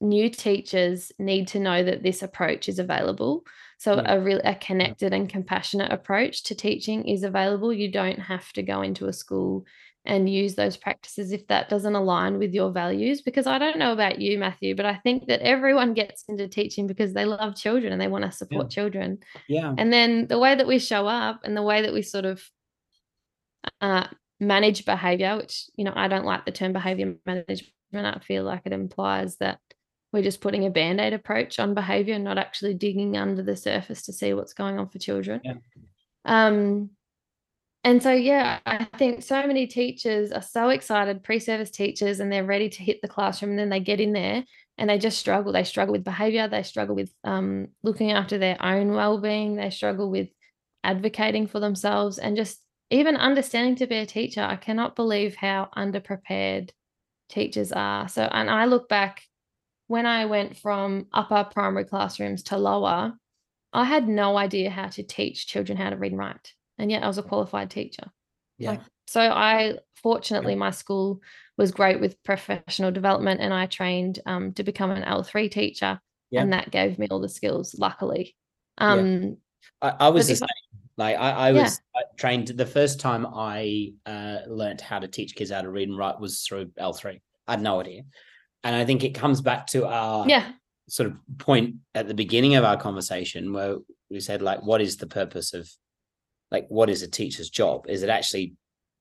new teachers need to know that this approach is available. So yeah. a real a connected and compassionate approach to teaching is available. You don't have to go into a school and use those practices if that doesn't align with your values. Because I don't know about you, Matthew, but I think that everyone gets into teaching because they love children and they want to support yeah. children. Yeah. And then the way that we show up and the way that we sort of uh, manage behavior, which, you know, I don't like the term behavior management. I feel like it implies that we're just putting a band aid approach on behavior, not actually digging under the surface to see what's going on for children. Yeah. Um, and so, yeah, I think so many teachers are so excited, pre service teachers, and they're ready to hit the classroom. And then they get in there and they just struggle. They struggle with behavior, they struggle with um, looking after their own well being, they struggle with advocating for themselves and just even understanding to be a teacher, I cannot believe how underprepared teachers are. So, and I look back when I went from upper primary classrooms to lower, I had no idea how to teach children how to read and write. And yet I was a qualified teacher. Yeah. Like, so I fortunately my school was great with professional development and I trained um, to become an L3 teacher. Yeah. And that gave me all the skills, luckily. Um, yeah. I, I was the same. Like I, I was yeah. trained the first time I uh, learned how to teach kids how to read and write was through L3. I had no idea. And I think it comes back to our yeah. sort of point at the beginning of our conversation where we said, like, what is the purpose of like what is a teacher's job? Is it actually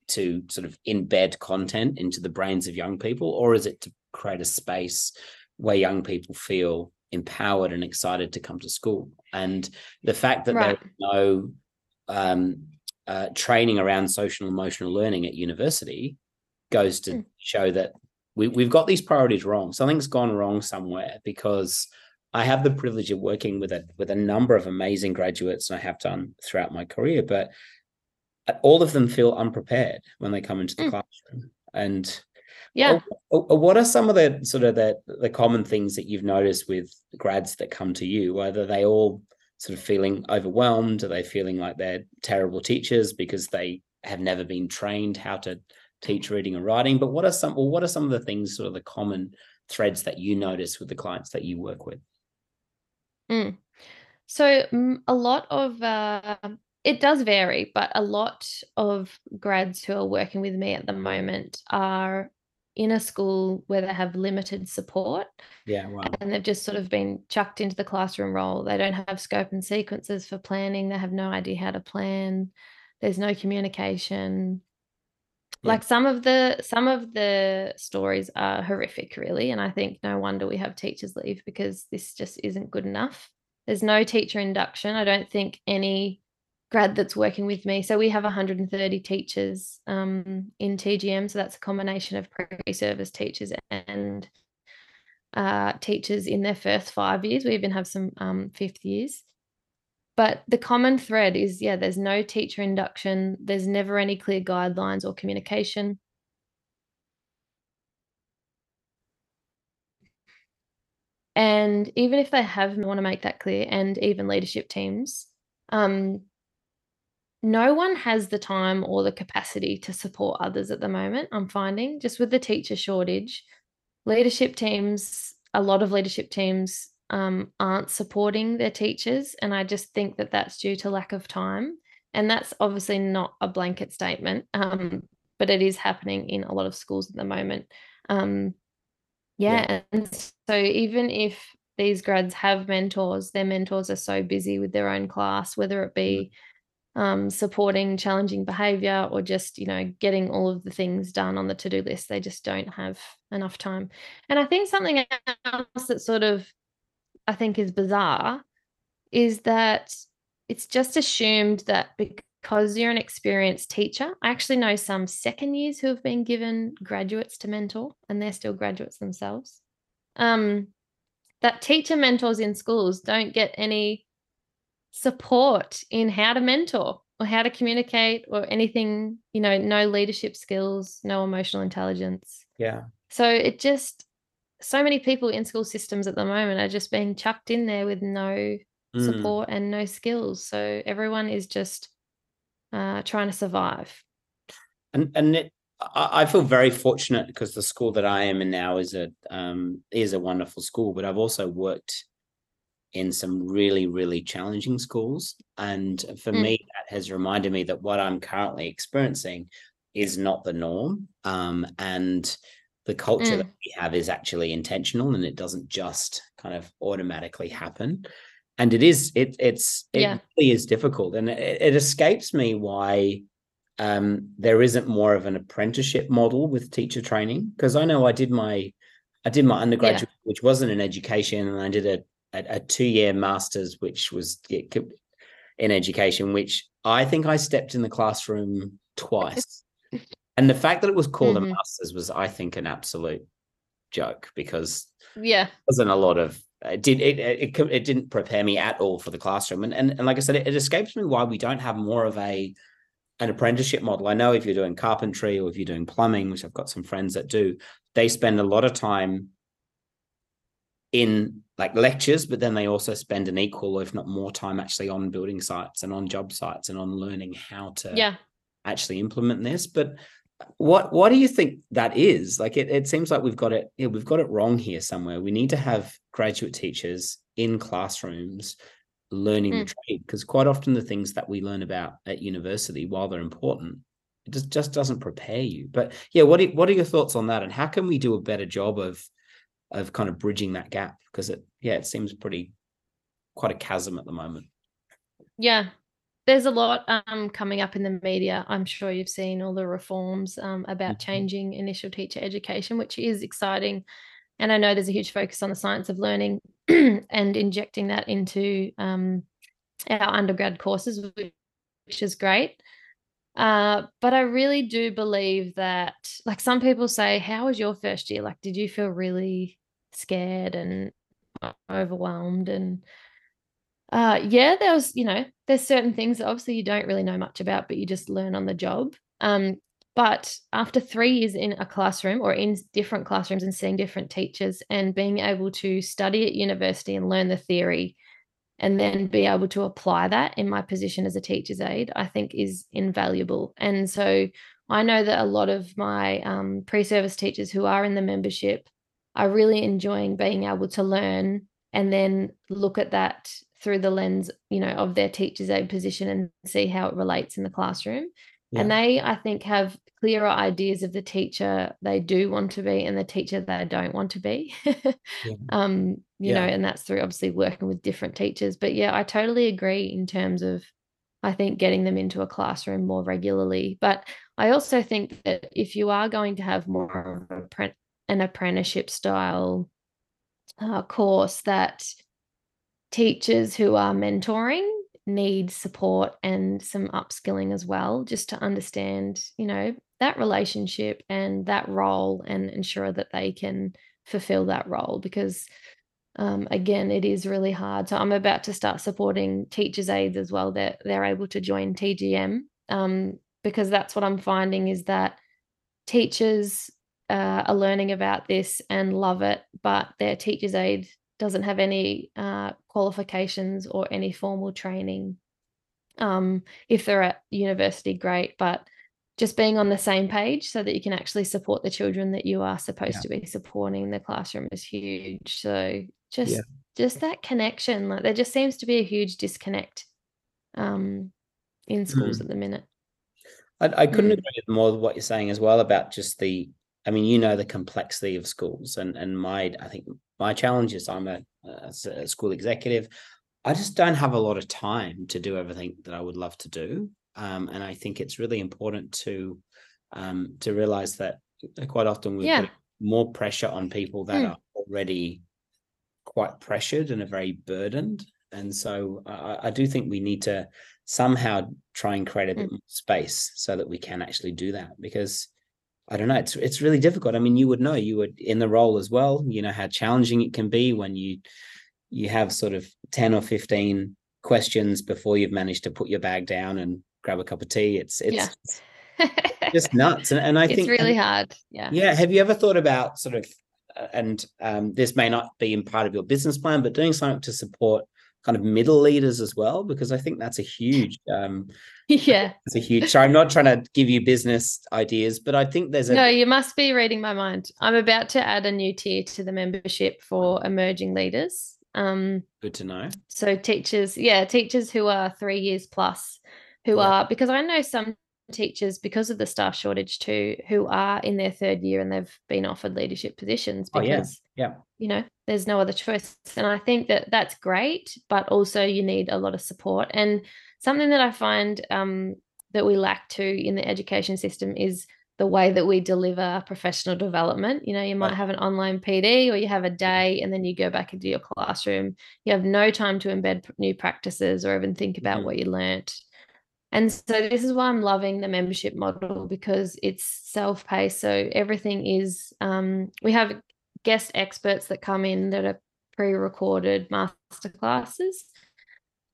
to sort of embed content into the brains of young people, or is it to create a space where young people feel empowered and excited to come to school? And the fact that right. there's no um, uh, training around social emotional learning at university goes to mm. show that we, we've got these priorities wrong. Something's gone wrong somewhere because I have the privilege of working with a with a number of amazing graduates, and I have done throughout my career, but all of them feel unprepared when they come into the mm. classroom. And yeah, what are some of the sort of the the common things that you've noticed with grads that come to you? Whether they all sort of feeling overwhelmed? Are they feeling like they're terrible teachers because they have never been trained how to teach reading and writing? But what are some well, what are some of the things, sort of the common threads that you notice with the clients that you work with? Mm. So mm, a lot of uh, it does vary, but a lot of grads who are working with me at the moment are in a school where they have limited support. Yeah, wow. And they've just sort of been chucked into the classroom role. They don't have scope and sequences for planning. They have no idea how to plan. There's no communication. Yeah. Like some of the some of the stories are horrific, really. And I think no wonder we have teachers leave because this just isn't good enough. There's no teacher induction. I don't think any grad that's working with me. So we have 130 teachers um, in TGM. So that's a combination of pre-service teachers and uh, teachers in their first five years. We even have some um, fifth years. But the common thread is, yeah, there's no teacher induction. There's never any clear guidelines or communication. And even if they have want to make that clear, and even leadership teams, um, no one has the time or the capacity to support others at the moment. I'm finding just with the teacher shortage, leadership teams, a lot of leadership teams um, aren't supporting their teachers. And I just think that that's due to lack of time. And that's obviously not a blanket statement, um, but it is happening in a lot of schools at the moment. Um, yeah, yeah. And so even if these grads have mentors, their mentors are so busy with their own class, whether it be mm um, supporting challenging behavior or just you know getting all of the things done on the to-do list they just don't have enough time. And i think something else that sort of i think is bizarre is that it's just assumed that because you're an experienced teacher i actually know some second years who have been given graduates to mentor and they're still graduates themselves um, that teacher mentors in schools don't get any support in how to mentor or how to communicate or anything, you know, no leadership skills, no emotional intelligence. Yeah. So it just, so many people in school systems at the moment are just being chucked in there with no mm. support and no skills. So everyone is just uh, trying to survive. And and it, I feel very fortunate because the school that I am in now is a um, is a wonderful school, but I've also worked in some really, really challenging schools. And for mm. me, that has reminded me that what I'm currently experiencing is not the norm. Um, and the culture mm. that we have is actually intentional and it doesn't just kind of automatically happen. And it is, it it's it yeah. really is difficult. And it, it escapes me why um, there isn't more of an apprenticeship model with teacher training. Because I know I did my I did my undergraduate, yeah. which wasn't in education, and I did a a, a two year master's, which was in education, which I think I stepped in the classroom twice. and the fact that it was called mm-hmm. a master's was, I think, an absolute joke because yeah, there wasn't a lot of it did it, it it didn't prepare me at all for the classroom and and, and like I said it, it escapes me why we don't have more of a an apprenticeship model. I know if you're doing carpentry or if you're doing plumbing, which I've got some friends that do, they spend a lot of time in like lectures, but then they also spend an equal, if not more, time actually on building sites and on job sites and on learning how to yeah. actually implement this. But what what do you think that is? Like it, it seems like we've got it, yeah, we've got it wrong here somewhere. We need to have graduate teachers in classrooms learning mm. the trade because quite often the things that we learn about at university, while they're important, it just, just doesn't prepare you. But yeah, what are, what are your thoughts on that? And how can we do a better job of of kind of bridging that gap because it yeah it seems pretty quite a chasm at the moment. Yeah. There's a lot um, coming up in the media. I'm sure you've seen all the reforms um, about mm-hmm. changing initial teacher education which is exciting. And i know there's a huge focus on the science of learning [CLEARS THROAT] and injecting that into um, our undergrad courses which is great. Uh, but I really do believe that, like some people say, how was your first year? Like, did you feel really scared and overwhelmed? And uh, yeah, there was, you know, there's certain things that obviously you don't really know much about, but you just learn on the job. Um, but after three years in a classroom or in different classrooms and seeing different teachers and being able to study at university and learn the theory and then be able to apply that in my position as a teacher's aide, I think is invaluable. And so I know that a lot of my um, pre service teachers who are in the membership are really enjoying being able to learn and then look at that through the lens, you know, of their teacher's aid position and see how it relates in the classroom. Yeah. And they, I think, have clearer ideas of the teacher they do want to be and the teacher they don't want to be. yeah. [LAUGHS] Um, you yeah. know, and that's through obviously working with different teachers. But yeah, I totally agree in terms of I think getting them into a classroom more regularly. But I also think that if you are going to have more of a, an apprenticeship style uh, course, that teachers who are mentoring need support and some upskilling as well, just to understand, you know, that relationship and that role and ensure that they can fulfill that role because um, again it is really hard. So i'm about to start supporting teachers aides as well that they're, they're able to join tgm um, because that's what i'm finding is that teachers uh, are learning about this and love it but their teachers aide doesn't have any uh, qualifications or any formal training um, if they're at university great but just being on the same page so that you can actually support the children that you are supposed yeah. to be supporting in the classroom is huge so just yeah. just that connection like there just seems to be a huge disconnect um in schools mm. at the minute i, I couldn't mm. agree more with what you're saying as well about just the i mean you know the complexity of schools and and my i think my challenge is i'm a, a school executive i just don't have a lot of time to do everything that i would love to do um, and I think it's really important to um, to realize that quite often we yeah. put more pressure on people that mm. are already quite pressured and are very burdened. And so uh, I do think we need to somehow try and create a bit mm. more space so that we can actually do that because I don't know, it's it's really difficult. I mean, you would know, you would in the role as well, you know how challenging it can be when you you have sort of 10 or 15 questions before you've managed to put your bag down and grab a cup of tea. It's it's yeah. [LAUGHS] just nuts. And, and I it's think it's really hard. Yeah. Yeah. Have you ever thought about sort of uh, and um, this may not be in part of your business plan, but doing something to support kind of middle leaders as well, because I think that's a huge um [LAUGHS] yeah. it's a huge sorry i'm not trying to give you business ideas but i think there's a no you must be reading my mind. I'm about to add a new tier to the membership for emerging leaders. Um good to know. so teachers yeah teachers who are three years plus who yeah. are because I know some teachers because of the staff shortage too who are in their third year and they've been offered leadership positions because oh, yeah. yeah. you know there's no other choice. And i think that that's great but also you need a lot of support. And something that i find um, that we lack too in the education system is the way that we deliver professional development. You know you might have an online pd or you have a day and then you go back into your classroom. You have no time to embed new practices or even think about mm-hmm. what you learnt and so this is why I'm loving the membership model because it's self-paced. So everything is um, we have guest experts that come in that are pre-recorded master classes.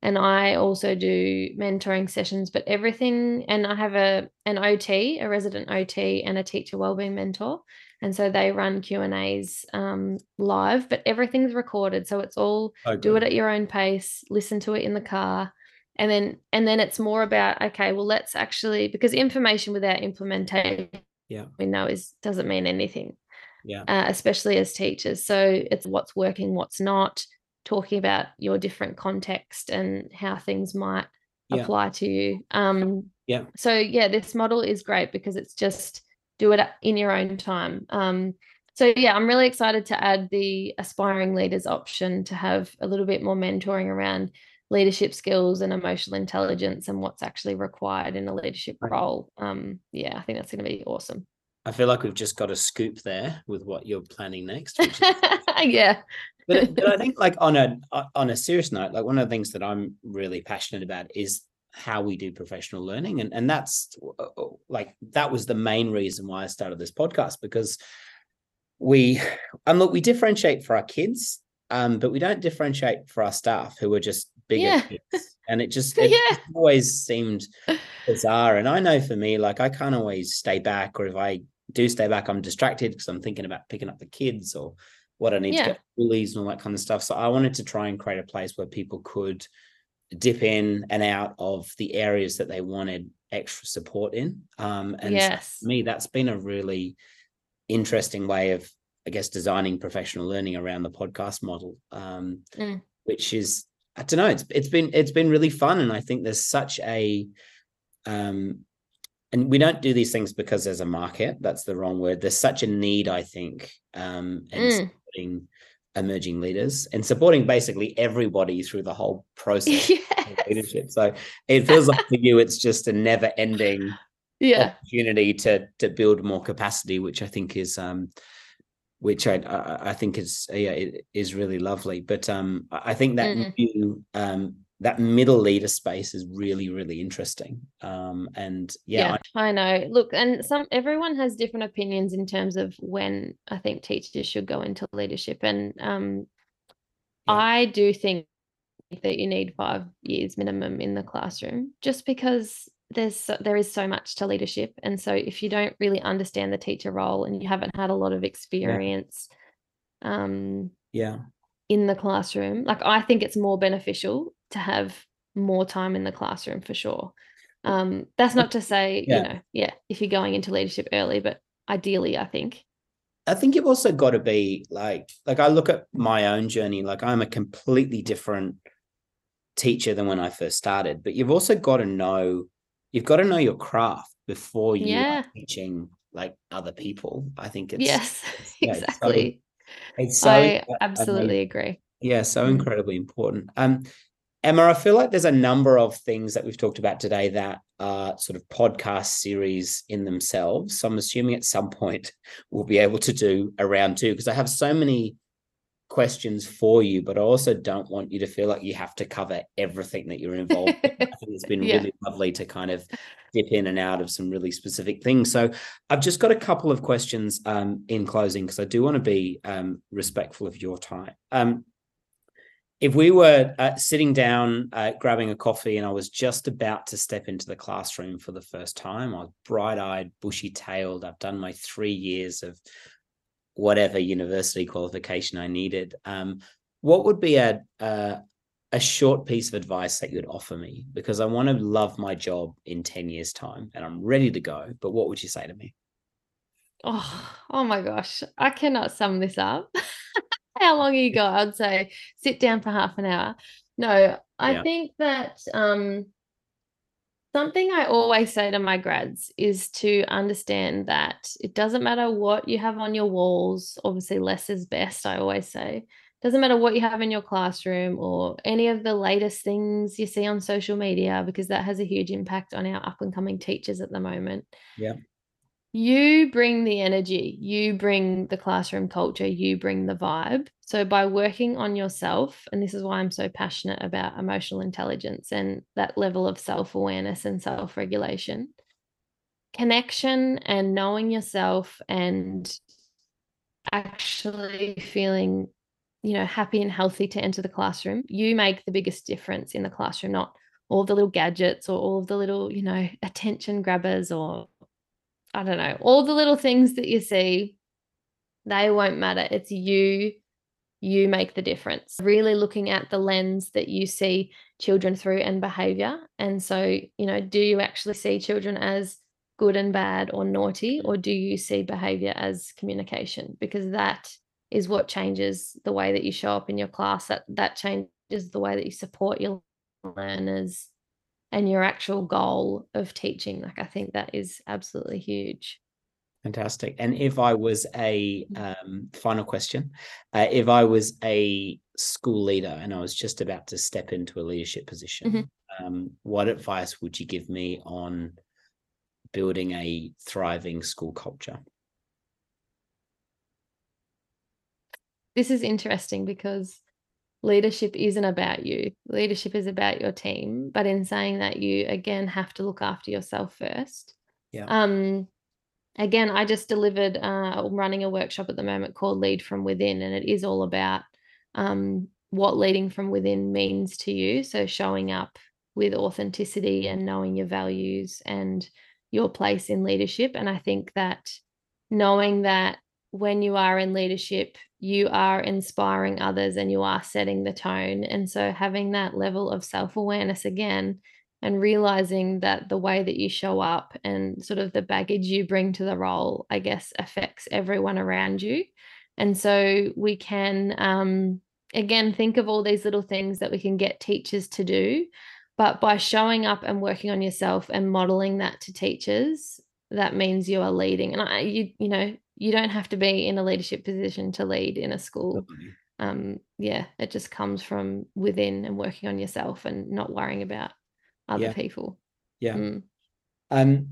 And I also do mentoring sessions, but everything and I have a an OT, a resident OT and a teacher wellbeing mentor. And so they run Q and A's um, live, but everything's recorded. So it's all oh, do it at your own pace, listen to it in the car and then and then it's more about okay well let's actually because information without implementation yeah. we know is doesn't mean anything yeah. uh, especially as teachers. So it's what's working what's not talking about your different context and how things might yeah. apply to you. Um yeah. so yeah this model is great because it's just do it in your own time. Um so yeah i'm really excited to add the aspiring leaders option to have a little bit more mentoring around leadership skills and emotional intelligence and what's actually required in a leadership role. Um, yeah, I think that's going to be awesome. I feel like we've just got a scoop there with what you're planning next. Is... [LAUGHS] yeah. but, [LAUGHS] but I think like on a on a serious note, like one of the things that I'm really passionate about is how we do professional learning and and that's like that was the main reason why I started this podcast because we and look we differentiate for our kids um, but we don't differentiate for our staff who are just bigger yeah. kids. And it just [LAUGHS] it yeah. always seemed bizarre. And I know for me, like I can't always stay back, or if I do stay back, I'm distracted because I'm thinking about picking up the kids or what I need yeah. to get bullies and all that kind of stuff. So I wanted to try and create a place where people could dip in and out of the areas that they wanted extra support in. Um, and yes. me, that's been a really interesting way of I guess designing professional learning around the podcast model, um, mm. which is I don't know. It's it's been it's been really fun, and I think there's such a um, and we don't do these things because there's a market. That's the wrong word. There's such a need, I think, um, in Mm. supporting emerging leaders and supporting basically everybody through the whole [LAUGHS] process of leadership. So it feels like for you, it's just a never-ending Yeah. opportunity to to build more capacity, which I think is um, which I I, I think is yeah it is really lovely. But um, I I think that Mm. new um that middle leader space is really really interesting. Um, and yeah, Yeah, I know. Look, and some everyone has different opinions in terms of when I think teachers should go into leadership. And um, Yeah. I do think that you need five years minimum in the classroom, just because there's so, there is so much to leadership. And so if you don't really understand the teacher role and you haven't had a lot of experience um, yeah, in the classroom, like I think it's more beneficial to have more time in the classroom for sure. Um, that's not to say, Yeah. you know, yeah, if you're going into leadership early, but ideally, I think. I think you've also got to be like like I look at my own journey. Like I'm a completely different teacher than when I first started. But you've also got to know you've got to know your craft before you Yeah. are teaching like other people. I think it's yes, [LAUGHS] yeah, it's so- exactly. it's so I absolutely agree. Yeah, so incredibly important. Um, Emma, I feel like there's a number of things that we've talked about today that are sort of podcast series in themselves. So I'm assuming at some point we'll be able to do a round two because I have so many questions for you, but I also don't want you to feel like you have to cover everything that you're involved in. I think it's been [LAUGHS] Yeah. really lovely to kind of dip in and out of some really specific things. So I've just got a couple of questions um, in closing because I do want to be um, respectful of your time. Um, if we were uh, sitting down, uh, grabbing a coffee, and I was just about to step into the classroom for the first time, I was bright eyed, bushy tailed. I've done my three years of whatever university qualification I needed. Um, what would be a, a a short piece of advice that you'd offer me? Because I want to love my job in 10 years' time and I'm ready to go. But what would you say to me? Oh, oh my gosh, I cannot sum this up. [LAUGHS] How long you got? I'd say sit down for half an hour. No, I Yeah. think that um, something I always say to my grads is to understand that it doesn't matter what you have on your walls. Obviously, less is best, I always say. Doesn't matter what you have in your classroom or any of the latest things you see on social media, because that has a huge impact on our up and coming teachers at the moment you bring the energy, you bring the classroom culture, you bring the vibe. So, by working on yourself, and this is why I'm so passionate about emotional intelligence and that level of self awareness and self regulation, connection and knowing yourself and actually feeling you know happy and healthy to enter the classroom you make the biggest difference in the classroom not all the little gadgets or all of the little you know attention grabbers or I don't know, all the little things that you see, they won't matter. It's you. You make the difference. Really looking at the lens that you see children through and behavior. And so, you know, do you actually see children as good and bad or naughty, mm. or do you see behavior as communication? Because that is what changes the way that you show up in your class. That that changes the way that you support your learners and your actual goal of teaching. Like, I think that is absolutely huge. Fantastic. And if I was a um, final question, uh, if I was a school leader and I was just about to step into a leadership position, Mhm. um, what advice would you give me on building a thriving school culture? This is interesting because leadership isn't about you. Leadership is about your team. But in saying that, you again have to look after yourself first. Yeah. Um, again, I just delivered, uh, I'm running a workshop at the moment called Lead from Within, and it is all about um, what leading from within means to you. So showing up with authenticity and knowing your values and your place in leadership. And I think that knowing that when you are in leadership, you are inspiring others and you are setting the tone. And so having that level of self awareness again and realizing that the way that you show up and sort of the baggage you bring to the role, I guess, affects everyone around you. And so we can, um, again, think of all these little things that we can get teachers to do. But by showing up and working on yourself and modeling that to teachers, that means you are leading. And I, you, you know, you don't have to be in a leadership position to lead in a school. Um, yeah, it just comes from within and working on yourself and not worrying about other Yeah. people. Yeah. Mm. Um,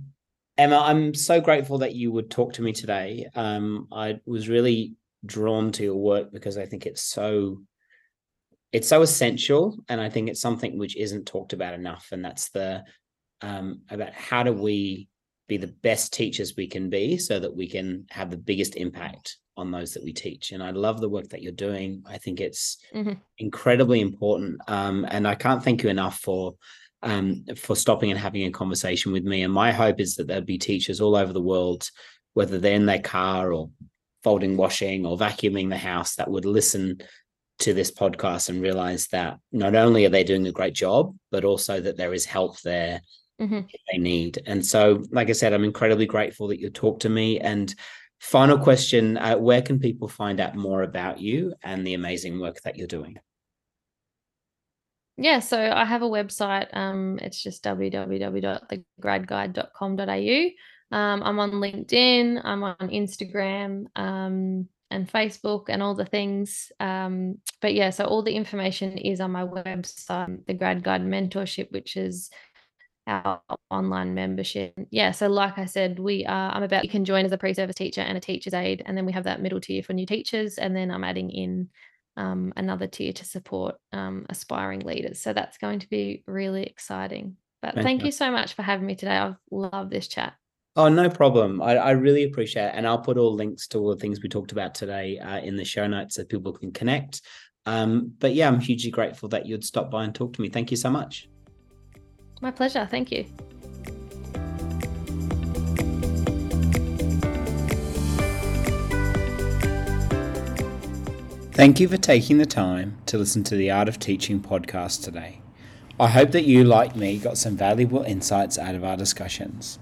Emma, I'm so grateful that you would talk to me today. Um, I was really drawn to your work because I think it's so it's so essential, and I think it's something which isn't talked about enough, and that's the um, about how do we be the best teachers we can be so that we can have the biggest impact on those that we teach. And I love the work that you're doing. I think it's Mhm. incredibly important, um, and I can't thank you enough for um, for stopping and having a conversation with me. And my hope is that there'll be teachers all over the world, whether they're in their car or folding washing or vacuuming the house, that would listen to this podcast and realize that not only are they doing a great job, but also that there is help there Mhm. if they need. And so, like I said, I'm incredibly grateful that you talked to me. And final question uh, where can people find out more about you and the amazing work that you're doing? Yeah, so I have a website. Um, it's just www.thegradguide.com.au. Um, I'm on LinkedIn, I'm on Instagram, um, and Facebook and all the things. Um, but yeah, so all the information is on my website, the Grad Guide Mentorship, which is our online membership. Yeah, so like I said, we are I'm about you can join as a pre-service teacher and a teacher's aide, and then we have that middle tier for new teachers, and then I'm adding in um, another tier to support um, aspiring leaders. So that's going to be really exciting. But thank you so much for having me today. I've loved this chat. Oh, no problem. I, I really appreciate it. And I'll put all links to all the things we talked about today uh, in the show notes so people can connect. Um, but yeah, I'm hugely grateful that you'd stop by and talk to me. Thank you so much. My pleasure. Thank you. Thank you for taking the time to listen to the Art of Teaching podcast today. I hope that you, like me, got some valuable insights out of our discussions.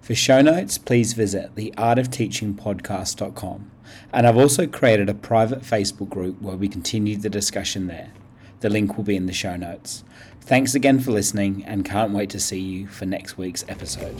For show notes, please visit theartofteachingpodcast.com. And I've also created a private Facebook group where we continue the discussion there. The link will be in the show notes. Thanks again for listening and can't wait to see you for next week's episode.